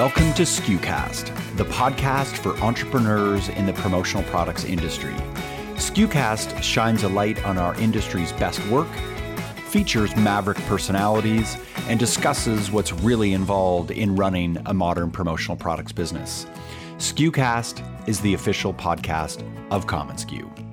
Welcome to SKUcast, the podcast for entrepreneurs in the promotional products industry. SKUcast shines a light on our industry's best work, features maverick personalities, and discusses what's really involved in running a modern promotional products business. SKUcast is the official podcast of commonsku.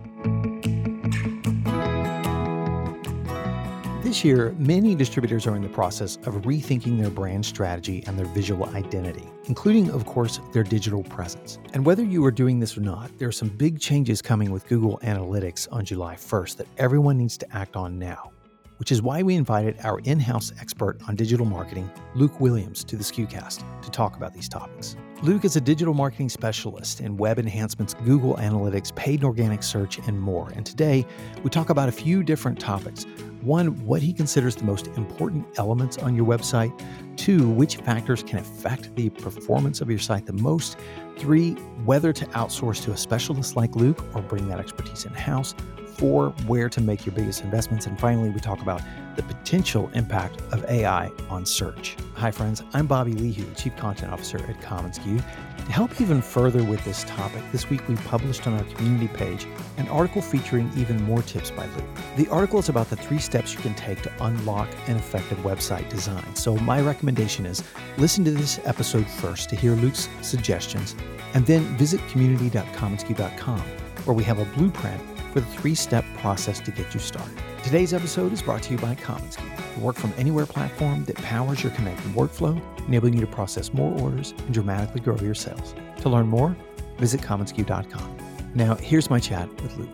This year, many distributors are in the process of rethinking their brand strategy and their visual identity, including, of course, their digital presence. And whether you are doing this or not, there are some big changes coming with Google Analytics on July 1st that everyone needs to act on now, which is why we invited our in house expert on digital marketing, Luke Williams, to the SKUcast to talk about these topics. Luke is a digital marketing specialist in web enhancements, Google Analytics, paid and organic search, and more. And today, we talk about a few different topics one, what he considers the most important elements on your website. Two, which factors can affect the performance of your site the most. Three, whether to outsource to a specialist like Luke or bring that expertise in house. Four, where to make your biggest investments. And finally, we talk about the potential impact of AI on search. Hi, friends. I'm Bobby Leahy, Chief Content Officer at commonsku. To help even further with this topic, this week we published on our community page an article featuring even more tips by Luke. The article is about the three steps you can take to unlock an effective website design. So, my recommendation is listen to this episode first to hear Luke's suggestions, and then visit community.commonsku.com, where we have a blueprint for the three step process to get you started. Today's episode is brought to you by commonsku, the work from anywhere platform that powers your connected workflow, enabling you to process more orders and dramatically grow your sales. To learn more, visit commonsku.com. Now, here's my chat with Luke.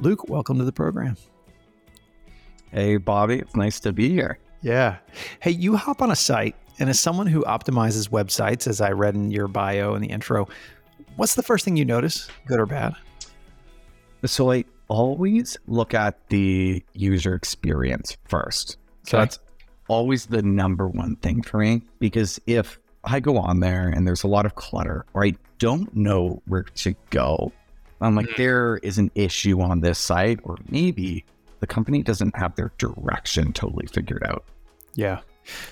Luke, welcome to the program. Hey, Bobby, it's nice to be here. Yeah. Hey, you hop on a site, and as someone who optimizes websites, as I read in your bio in the intro, what's the first thing you notice, good or bad? So I always look at the user experience first. So that's always the number one thing for me because if I go on there and there's a lot of clutter or I don't know where to go, I'm like, hmm. there is an issue on this site, or maybe the company doesn't have their direction totally figured out. Yeah.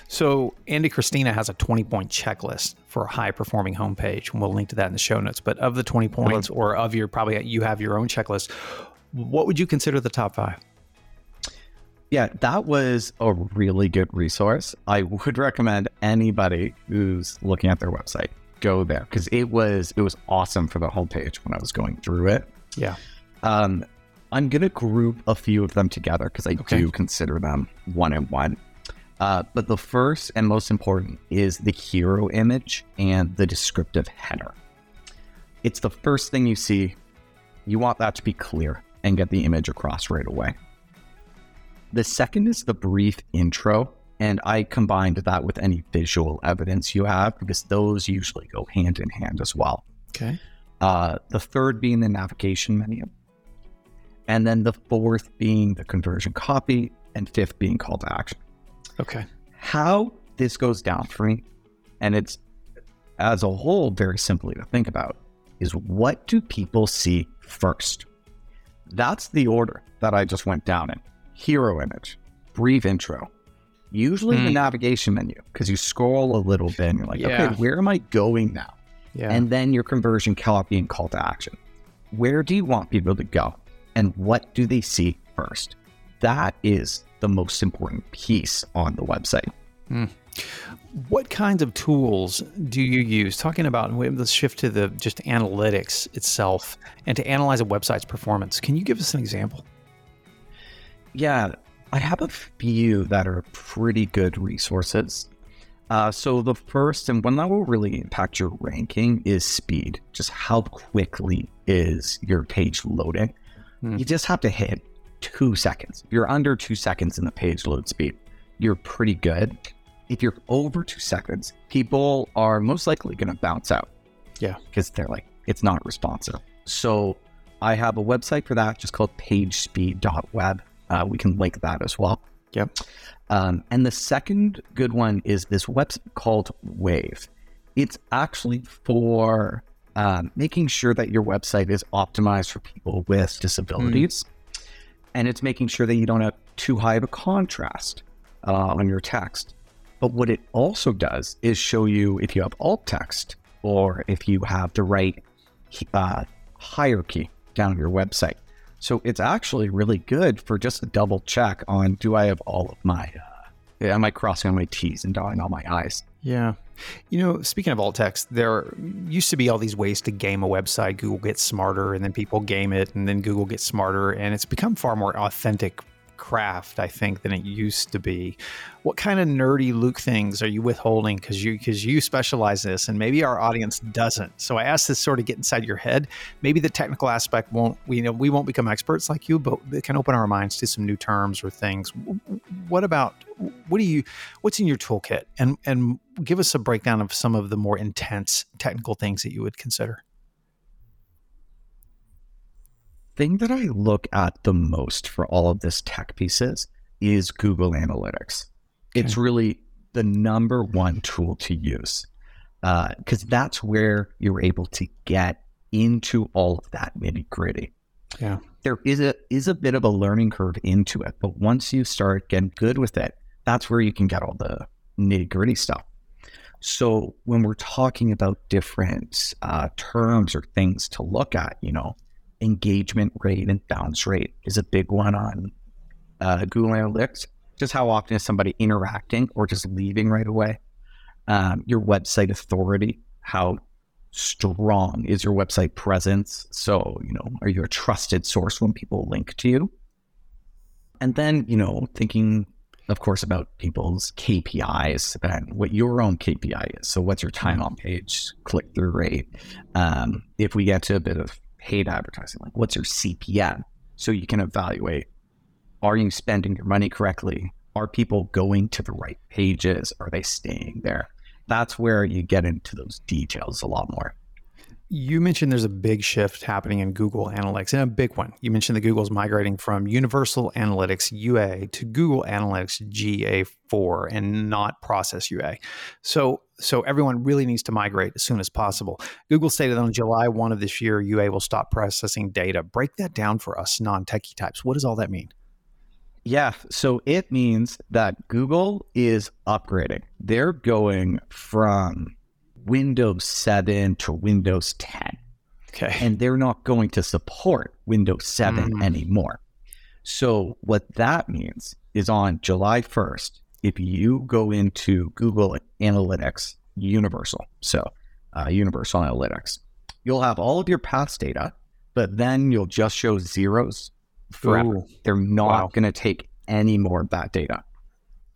So Andy Crestodina has a 20 point checklist for a high performing homepage. And we'll link to that in the show notes. But of the 20 points or of your probably you have your own checklist, what would you consider the top five? Yeah, that was a really good resource. I would recommend anybody who's looking at their website go there because it was it was awesome for the whole page when I was going through it. Yeah. Um, I'm gonna group a few of them together because I Okay. do consider them one and one. Uh, but the first and most important is the hero image and the descriptive header. It's the first thing you see. You want that to be clear and get the image across right away. The second is the brief intro, and I combined that with any visual evidence you have because those usually go hand in hand as well. Okay. Uh, the third being the navigation menu. And then the fourth being the conversion copy, and fifth being call to action. Okay. How this goes down for me, and it's as a whole very simply to think about, is what do people see first? That's the order that I just went down in hero image, brief intro, usually the Hmm. navigation menu, because you scroll a little bit and you're like, Yeah. okay, where am I going now? Yeah. and then your conversion copy and call to action. Where do you want people to go? And what do they see first? That is the most important piece on the website. what kinds of tools do you use? Talking about let's shift to the just analytics itself and to analyze a website's performance. Can you give us an example? Yeah, I have a few that are pretty good resources. Uh, so the first and one that will really impact your ranking is speed. Just how quickly is your page loading? Hmm. You just have to hit two seconds. If you're under two seconds in the page load speed, you're pretty good. If you're over two seconds, people are most likely going to bounce out. Yeah. Because they're like, it's not responsive. So I have a website for that just called pagespeed.web. Uh, we can link that as well. Yep. Um, and the second good one is this website called Wave. It's actually for um, making sure that your website is optimized for people with disabilities. And it's making sure that you don't have too high of a contrast. uh, on your text. But what it also does is show you if you have alt text or if you have the right uh, hierarchy down on your website. So it's actually really good for just a double check on do I have all of my, uh, am I crossing my T's and dotting all my I's? Yeah. You know, speaking of alt text, there used to be all these ways to game a website. Google gets smarter and then people game it and then Google gets smarter and it's become far more authentic craft, I think, than it used to be. What kind of nerdy Luke things are you withholding because you because you specialize this, and maybe our audience doesn't? So I asked this sort of get inside your head. Maybe the technical aspect won't we you know we won't become experts like you, but it can open our minds to some new terms or things. What about what do you what's in your toolkit, and and give us a breakdown of some of the more intense technical things that you would consider thing that I look at the most for all of this tech pieces is Google Analytics. Okay. It's really the number one tool to use because uh, that's where you're able to get into all of that nitty gritty. Yeah, there is a is a bit of a learning curve into it, but once you start getting good with it, that's where you can get all the nitty gritty stuff. So when we're talking about different uh, terms or things to look at, you know, engagement rate and bounce rate is a big one on uh, Google Analytics. Just how often is somebody interacting or just leaving right away? Um, your website authority, how strong is your website presence? So, you know, are you a trusted source when people link to you? And then, you know, thinking, of course, about people's KPIs and what your own KPI is. So, what's your time on page, click through rate? Um, if we get to a bit of paid advertising? Like, what's your CPM? So you can evaluate are you spending your money correctly? Are people going to the right pages? Are they staying there? That's where you get into those details a lot more. You mentioned there's a big shift happening in Google Analytics, and a big one. You mentioned that Google's migrating from Universal Analytics UA to Google Analytics GA4 and not Process UA. So, so everyone really needs to migrate as soon as possible. Google stated on July 1 of this year, UA will stop processing data. Break that down for us non-techie types. What does all that mean? Yeah, so it means that Google is upgrading. They're going from Windows 7 to Windows 10. Okay. And they're not going to support Windows 7 mm. anymore. So, what that means is on July 1st, if you go into Google Analytics Universal, so uh, Universal Analytics, you'll have all of your past data, but then you'll just show zeros forever. Ooh. They're not wow. going to take any more of that data.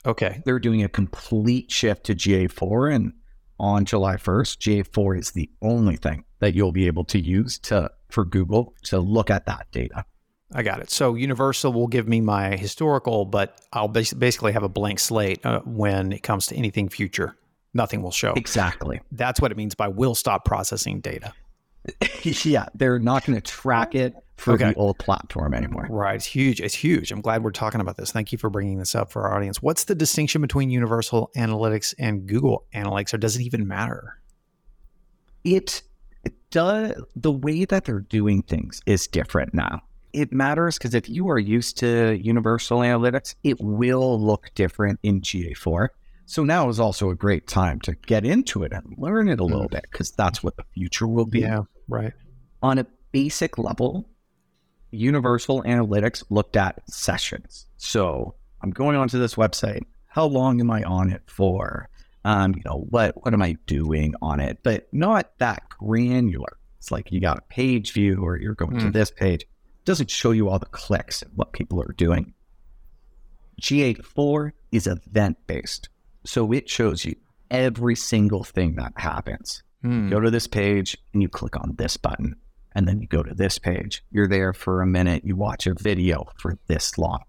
Okay. They're doing a complete shift to GA4 and on July 1st, GA4 is the only thing that you'll be able to use to for Google to look at that data. I got it. So Universal will give me my historical, but I'll basically have a blank slate uh, when it comes to anything future. Nothing will show. Exactly. That's what it means by will stop processing data. yeah, they're not going to track it for okay. the old platform anymore. Right. It's huge. It's huge. I'm glad we're talking about this. Thank you for bringing this up for our audience. What's the distinction between Universal Analytics and Google Analytics, or does it even matter? It, it does. The way that they're doing things is different now. It matters because if you are used to Universal Analytics, it will look different in GA4. So now is also a great time to get into it and learn it a little mm. bit because that's what the future will be. Yeah, right. On a basic level, Universal Analytics looked at sessions. So I'm going onto this website. How long am I on it for? Um, you know, what what am I doing on it? But not that granular. It's like you got a page view or you're going mm. to hmm. this page. It doesn't show you all the clicks and what people are doing. GA4 is event based. So it shows you every single thing that happens. Mm. Go to this page and you click on this button and then you go to this page. You're there for a minute. You watch a video for this long.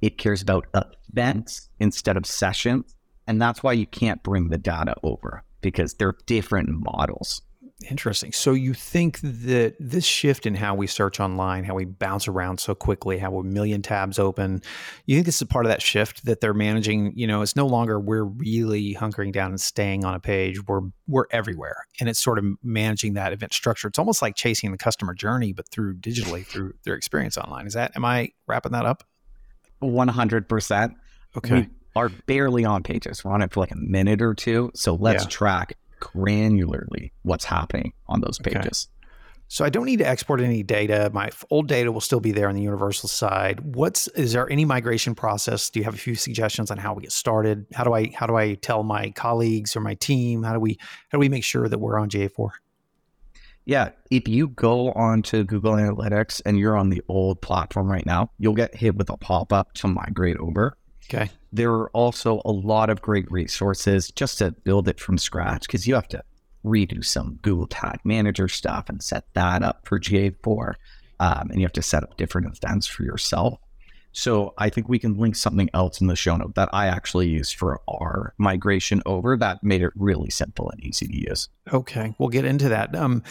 It cares about events instead of sessions. And that's why you can't bring the data over because they're different models. Interesting. So you think that this shift in how we search online, how we bounce around so quickly, how a million tabs open, you think this is part of that shift that they're managing? You know, it's no longer we're really hunkering down and staying on a page. We're we're everywhere, and it's sort of managing that event structure. It's almost like chasing the customer journey, but through digitally through their experience online. Is that? Am I wrapping that up? One hundred percent. Okay. are barely on pages. We're on it for like a minute or two. So let's yeah. track granularly what's happening on those pages. Okay. So I don't need to export any data. My old data will still be there on the universal side. What's is there any migration process? Do you have a few suggestions on how we get started? How do I how do I tell my colleagues or my team? How do we how do we make sure that we're on GA4? Yeah, if you go onto Google Analytics and you're on the old platform right now, you'll get hit with a pop up to migrate over. Okay. There are also a lot of great resources just to build it from scratch because you have to redo some Google Tag Manager stuff and set that up for GA4. Um, and you have to set up different events for yourself. So I think we can link something else in the show note that I actually used for our migration over that made it really simple and easy to use. Okay, we'll get into that. Um,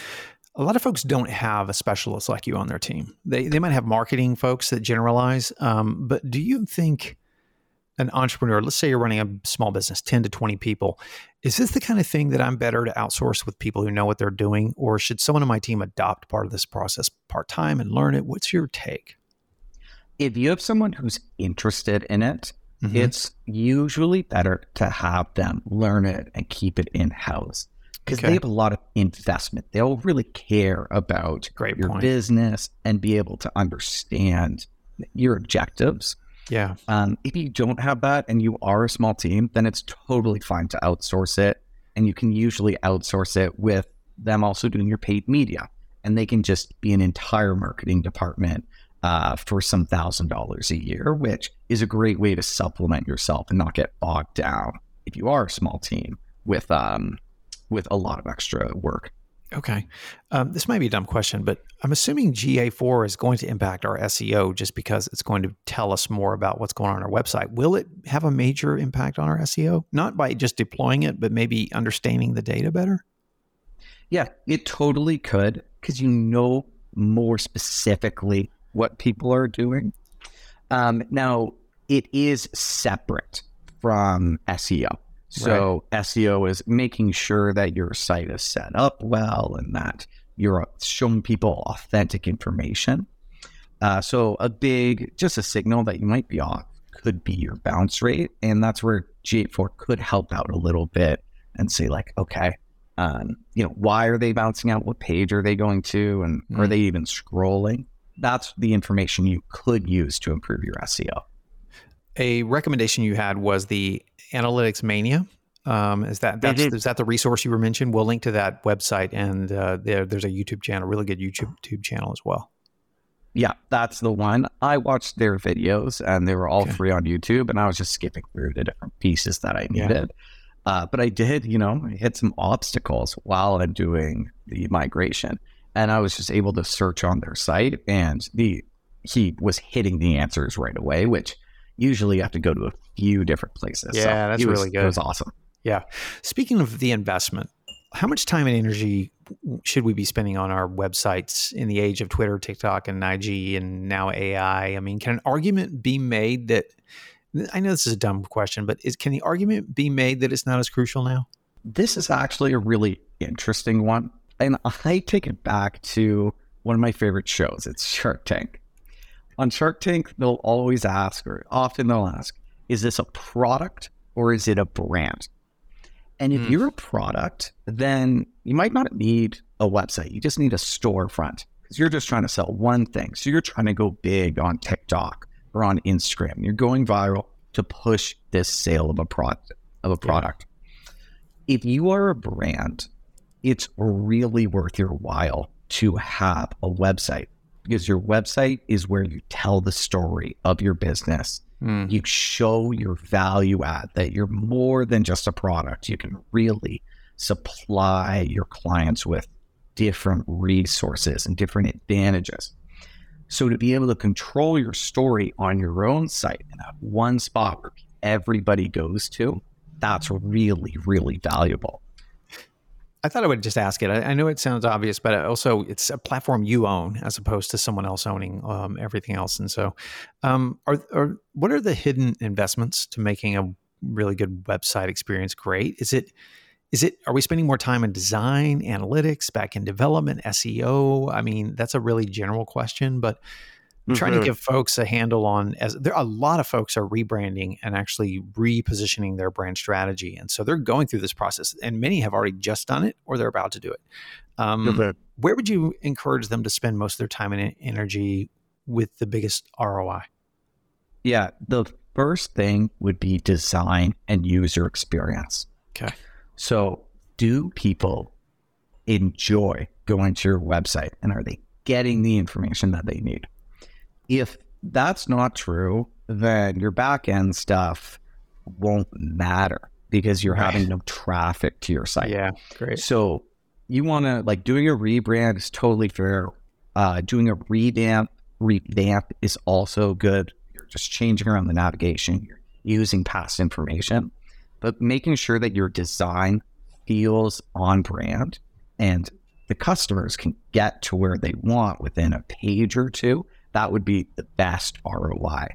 a lot of folks don't have a specialist like you on their team. They they might have marketing folks that generalize, um, but do you think an entrepreneur, let's say you're running a small business, 10 to 20 people, is this the kind of thing that I'm better to outsource with people who know what they're doing? Or should someone on my team adopt part of this process part time and learn it? What's your take? if you have someone who's interested in it, mm-hmm. it's usually better to have them learn it and keep it in house because okay. they have a lot of investment. They'll really care about Great your point. business and be able to understand your objectives. Yeah. Um, if you don't have that and you are a small team, then it's totally fine to outsource it. And you can usually outsource it with them also doing your paid media. And they can just be an entire marketing department uh, for some thousand dollars a year, which is a great way to supplement yourself and not get bogged down if you are a small team with um, with a lot of extra work. Okay. Um, this might be a dumb question, but I'm assuming GA4 is going to impact our SEO just because it's going to tell us more about what's going on, on our website. Will it have a major impact on our SEO? Not by just deploying it, but maybe understanding the data better? Yeah, it totally could because you know more specifically what people are doing. Um, now, it is separate from SEO. So right. SEO is making sure that your site is set up well and that you're showing people authentic information. Uh, so a big, just a signal that you might be off could be your bounce rate. And that's where GA4 could help out a little bit and say like, okay, um, you know, why are they bouncing out? What page are they going to? And mm. are they even scrolling? that's the information you could use to improve your SEO. A recommendation you had was the Analytics Mania. Um, is that that's, is that the resource you were mentioned? We'll link to that website, and uh, there, there's a YouTube channel, really good YouTube channel as well. Yeah, that's the one. I watched their videos, and they were all okay. free on YouTube, and I was just skipping through the different pieces that I needed. Yeah. Uh, but I did, you know, hit some obstacles while I'm doing the migration and I was just able to search on their site, and the he was hitting the answers right away, which usually you have to go to a few different places. Yeah, so that's was, really good. It was awesome. Yeah. Speaking of the investment, how much time and energy should we be spending on our websites in the age of Twitter, TikTok, and IG, and now AI? I mean, can an argument be made that? I know this is a dumb question, but is can the argument be made that it's not as crucial now? This is actually a really interesting one and I take it back to one of my favorite shows. It's Shark Tank. On Shark Tank, they'll always ask, or often they'll ask, is this a product or is it a brand? And if mm. you're a product, then you might not need a website. You just need a storefront because you're just trying to sell one thing. So you're trying to go big on TikTok or on Instagram. You're going viral to push this sale of a product of a product. Yeah. If you are a brand it's really worth your while to have a website because your website is where you tell the story of your business. Mm. You show your value add that you're more than just a product. You can really supply your clients with different resources and different advantages. So to be able to control your story on your own site and have one spot where everybody goes to, that's really, really valuable. I thought I would just ask it. I, I, know it sounds obvious, but also it's a platform you own as opposed to someone else owning um, everything else. And so, um, are, are what are the hidden investments to making a really good website experience great? Is it is it are we spending more time in design, analytics, back in development, SEO? I mean, that's a really general question, but I'm trying to give folks a handle on as there are a lot of folks are rebranding and actually repositioning their brand strategy, and so they're going through this process, and many have already just done it or they're about to do it. Um, where would you encourage them to spend most of their time and energy with the biggest ROI? Yeah, the first thing would be design and user experience. Okay. So, do people enjoy going to your website and are they getting the information that they need? If that's not true, then your back end stuff won't matter because you're right. having no traffic to your site. Yeah, great. So you want to like doing a rebrand is totally fair. Uh, doing a revamp revamp is also good. You're just changing around the navigation. You're using past information, but making sure that your design feels on brand and the customers can get to where they want within a page or two that would be the best ROI.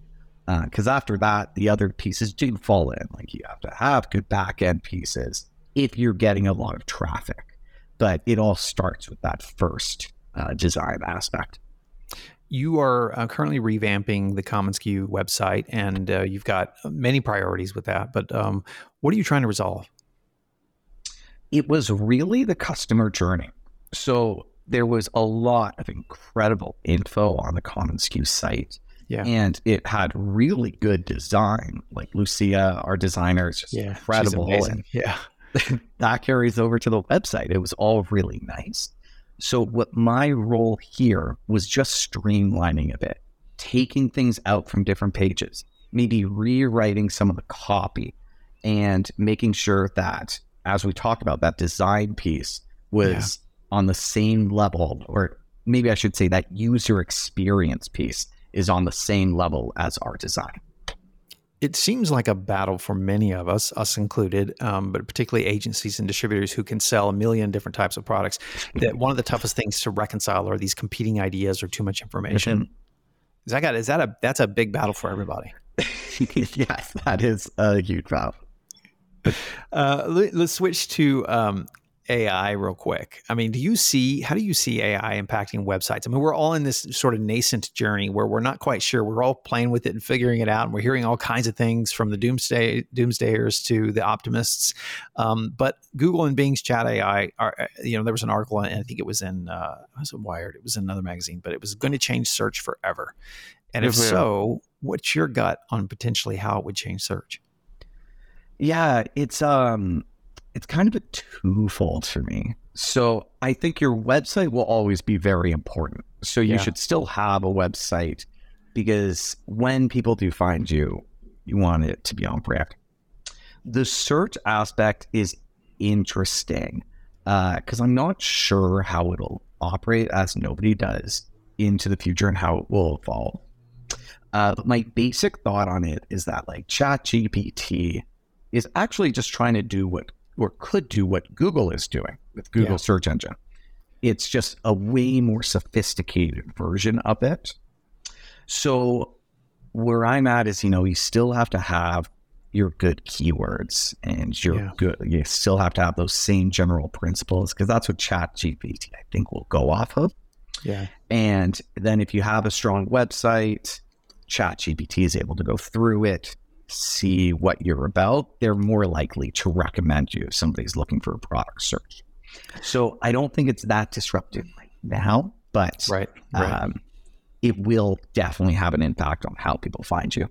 Because uh, after that, the other pieces do fall in. Like you have to have good back end pieces if you're getting a lot of traffic. But it all starts with that first uh, design aspect. You are uh, currently revamping the commonsku website, and uh, you've got many priorities with that. But um, what are you trying to resolve? It was really the customer journey. So there was a lot of incredible info on the commonsku site. Yeah. And it had really good design. Like Lucia, our designer, is just yeah, incredible. And yeah. that carries over to the website. It was all really nice. So, what my role here was just streamlining a bit, taking things out from different pages, maybe rewriting some of the copy, and making sure that, as we talk about, that design piece was on the same level, or maybe I should say that user experience piece is on the same level as our design. It seems like a battle for many of us, us included, um, but particularly agencies and distributors who can sell a million different types of products. That one of the toughest things to reconcile are these competing ideas or too much information. Is that got is that a that's a big battle for everybody? yes, that is a huge battle. Uh, let, us switch to um, AI real quick. I mean, do you see how do you see AI impacting websites? I mean, we're all in this sort of nascent journey where we're not quite sure. We're all playing with it and figuring it out, and we're hearing all kinds of things from the doomsday doomsdayers to the optimists. Um, but Google and Bing's Chat AI are, uh, you know, there was an article, and I think it was in uh, was it Wired? It was in another magazine, but it was going to change search forever. And if so, what's your gut on potentially how it would change search? Yeah, it's um it's kind of a twofold for me. So I think your website will always be very important. So you yeah. should still have a website because when people do find you, you want it to be on brand. The search aspect is interesting because uh, I'm not sure how it'll operate as nobody does into the future and how it will evolve. Uh, but my basic thought on it is that like ChatGPT is actually just trying to do what or could do what Google is doing with Google yeah. search engine. It's just a way more sophisticated version of it. So where I'm at is, you know, you still have to have your good keywords and your yeah. good you still have to have those same general principles because that's what chat gpt i think will go off of yeah and then if you have a strong website chat gpt is able to go through it see what you're about, they're more likely to recommend you if somebody's looking for a product search. So I don't think it's that disruptive right now, but right, right. Um, it will definitely have an impact on how people find you.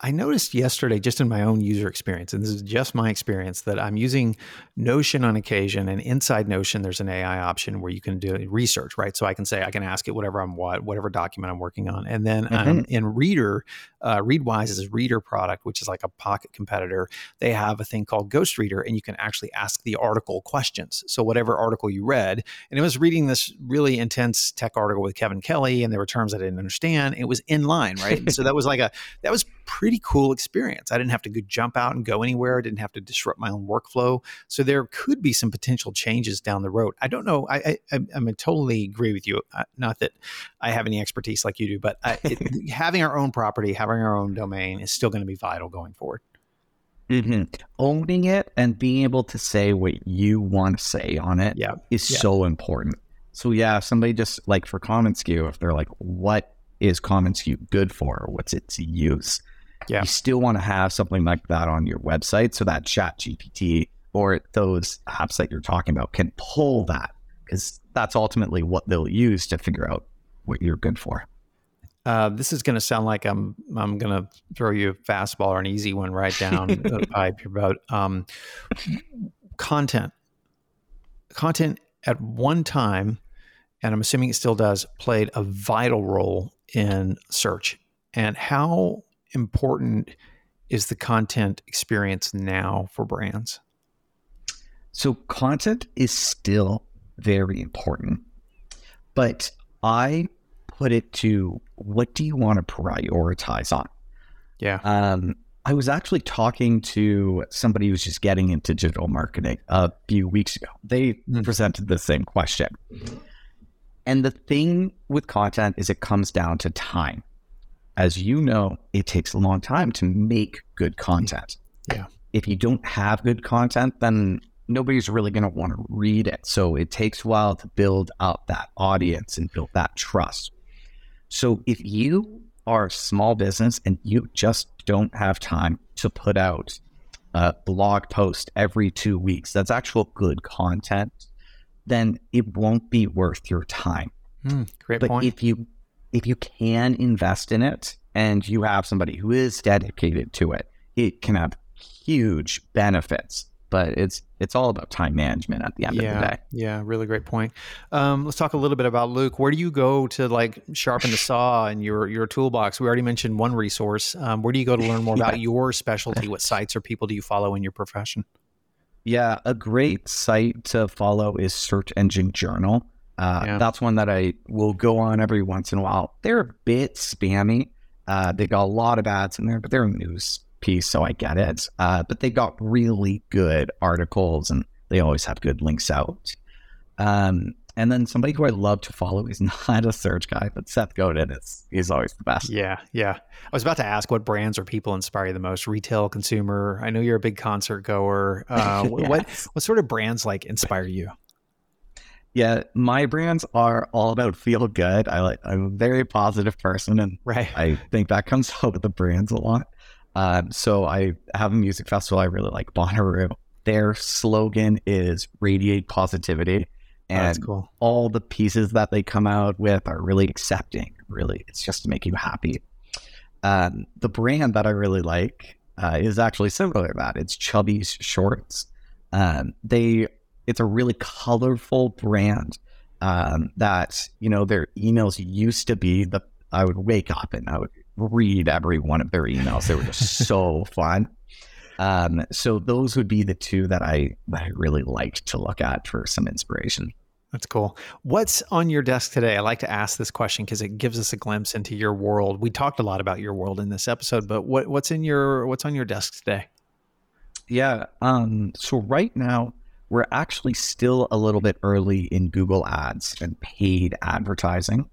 I noticed yesterday, just in my own user experience, and this is just my experience, that I'm using Notion on occasion. And inside Notion, there's an AI option where you can do research, right? So I can say, I can ask it whatever I'm what, whatever document I'm working on. And then mm-hmm. um, in Reader, uh, Readwise is a Reader product, which is like a Pocket competitor. They have a thing called Ghost Reader, and you can actually ask the article questions. So whatever article you read, and it was reading this really intense tech article with Kevin Kelly, and there were terms I didn't understand. It was in line, right? so that was like a that was pretty cool experience. I didn't have to go jump out and go anywhere. I didn't have to disrupt my own workflow. So there could be some potential changes down the road. I don't know. I I, I totally agree with you. Not that I have any expertise like you do, but I, it, having our own property, having our own domain, is still going to be vital going forward. Mm-hmm. Owning it and being able to say what you want to say on it yeah. is yeah. so important. So yeah, somebody just like for commonsku, if they're like, "What is Common good for? What's its use? Yeah. You still want to have something like that on your website so that Chat GPT or those apps that you're talking about can pull that because that's ultimately what they'll use to figure out what you're good for. Uh, this is going to sound like I'm I'm going to throw you a fastball or an easy one right down the pipe here, but um, content, content at one time, and I'm assuming it still does, played a vital role in search. And how important is the content experience now for brands? So content is still very important, but I put it to what do you want to prioritize on? Yeah. Um, I was actually talking to somebody who's just getting into digital marketing a few weeks ago. They mm. presented the same question. And the thing with content is it comes down to time. As you know, it takes a long time to make good content. Yeah. If you don't have good content, then nobody's really going to want to read it. So it takes a while to build up that audience and build that trust. So if you are a small business and you just don't have time to put out a blog post every two weeks, that's actual good content, then it won't be worth your time. Mm, great but point. if you if you can invest in it and you have somebody who is dedicated to it, it can have huge benefits but it's it's all about time management at the end yeah, of the day. Yeah, really great point. Um, let's talk a little bit about Luke. Where do you go to like sharpen the saw and your your toolbox? We already mentioned one resource. Um, where do you go to learn more about your specialty? What sites or people do you follow in your profession? Yeah, a great site to follow is Search Engine Journal. Uh, yeah. That's one that I will go on every once in a while. They're a bit spammy. Uh, they got a lot of ads in there, but they're a news piece, so I get it. Uh, but they got really good articles and they always have good links out. Um, and then somebody who I love to follow is not a search guy, but Seth Godin is he's always the best. Yeah, yeah. I was about to ask what brands or people inspire you the most? Retail, consumer. I know you're a big concert goer. Uh, yes. What what sort of brands like inspire you? Yeah, my brands are all about feel good. I like I'm a very positive person, and right. I think that comes out with the brands a lot. Um, so I have a music festival I really like, Bonnaroo. Their slogan is radiate positivity. Oh, and oh, cool. all the pieces that they come out with are really accepting. Really, it's just to make you happy. Um, the brand that I really like uh, is actually similar to that. It's Chubbies Shorts. Um, they, it's a really colorful brand um, that you know their emails used to be the. I would wake up and I would read every one of their emails. They were just so fun. Um, so those would be the two that I that I really liked to look at for some inspiration. That's cool. What's on your desk today? I like to ask this question because it gives us a glimpse into your world. We talked a lot about your world in this episode, but what, what's in your what's on your desk today? Yeah. Um, so right now we're actually still a little bit early in Google Ads and paid advertising.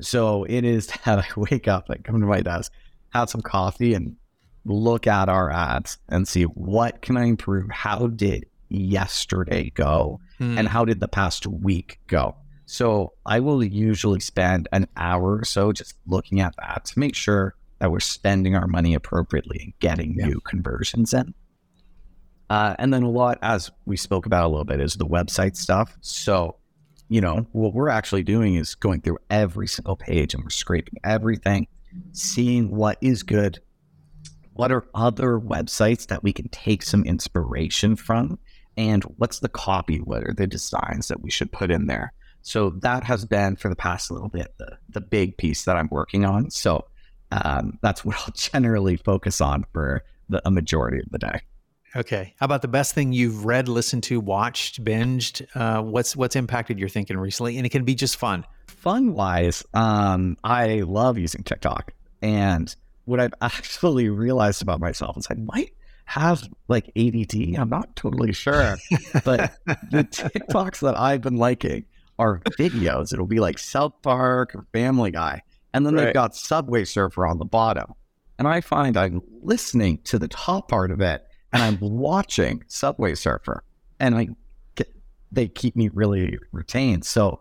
So it is that I wake up, I come to my desk, have some coffee, and look at our ads and see what can I improve? How did yesterday go? Hmm. And how did the past week go? So I will usually spend an hour or so just looking at that to make sure that we're spending our money appropriately and getting yeah. new conversions in. Uh, and then a lot, as we spoke about a little bit, is the website stuff. So you know, what we're actually doing is going through every single page and we're scraping everything, seeing what is good, what are other websites that we can take some inspiration from, and what's the copy, what are the designs that we should put in there. So that has been for the past little bit the, the big piece that I'm working on. So um, that's what I'll generally focus on for the, a majority of the day. Okay. How about the best thing you've read, listened to, watched, binged? Uh, what's what's impacted your thinking recently? And it can be just fun. Fun wise, um, I love using TikTok, and what I've actually realized about myself is I might have like ADD. I'm not totally sure, but the TikToks that I've been liking are videos. It'll be like South Park or Family Guy, and then right. they've got Subway Surfer on the bottom. And I find I'm listening to the top part of it and I'm watching Subway Surfer, and I they keep me really retained. So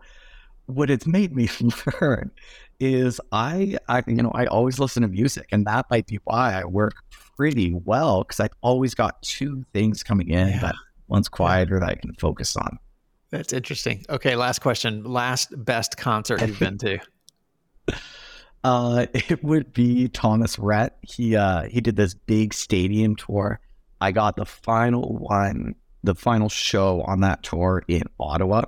what it's made me learn is I, I, you know, I always listen to music, and that might be why I work pretty well because I've always got two things coming in yeah. that one's quieter that I can focus on. That's interesting. Okay, last question. Last best concert you've been to? Uh, it would be Thomas Rhett. He uh, he did this big stadium tour. I got the final one, the final show on that tour in Ottawa.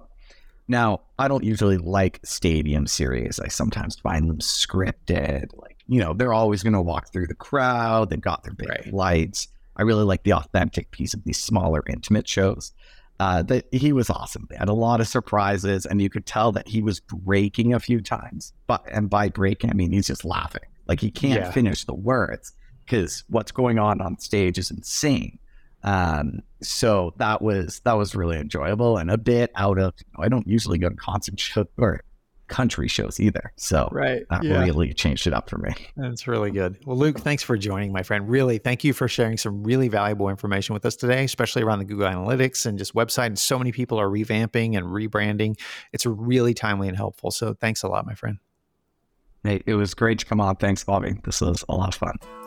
Now, I don't usually like stadium series. I sometimes find them scripted. Like, you know, they're always going to walk through the crowd. They've got their big right. lights. I really like the authentic piece of these smaller, intimate shows uh, that he was awesome. They had a lot of surprises, and you could tell that he was breaking a few times. But and by breaking, I mean he's just laughing, like he can't yeah. finish the words because what's going on on stage is insane. Um, so that was that was really enjoyable and a bit out of. You know, I don't usually go to concert shows or country shows either. So right. that yeah. really changed it up for me. That's really good. Well, Luke, thanks for joining, my friend. Really, thank you for sharing some really valuable information with us today, especially around the Google Analytics and just website. And so many people are revamping and rebranding. It's really timely and helpful. So thanks a lot, my friend. Hey, it was great to come on. Thanks, Bobby. This was a lot of fun.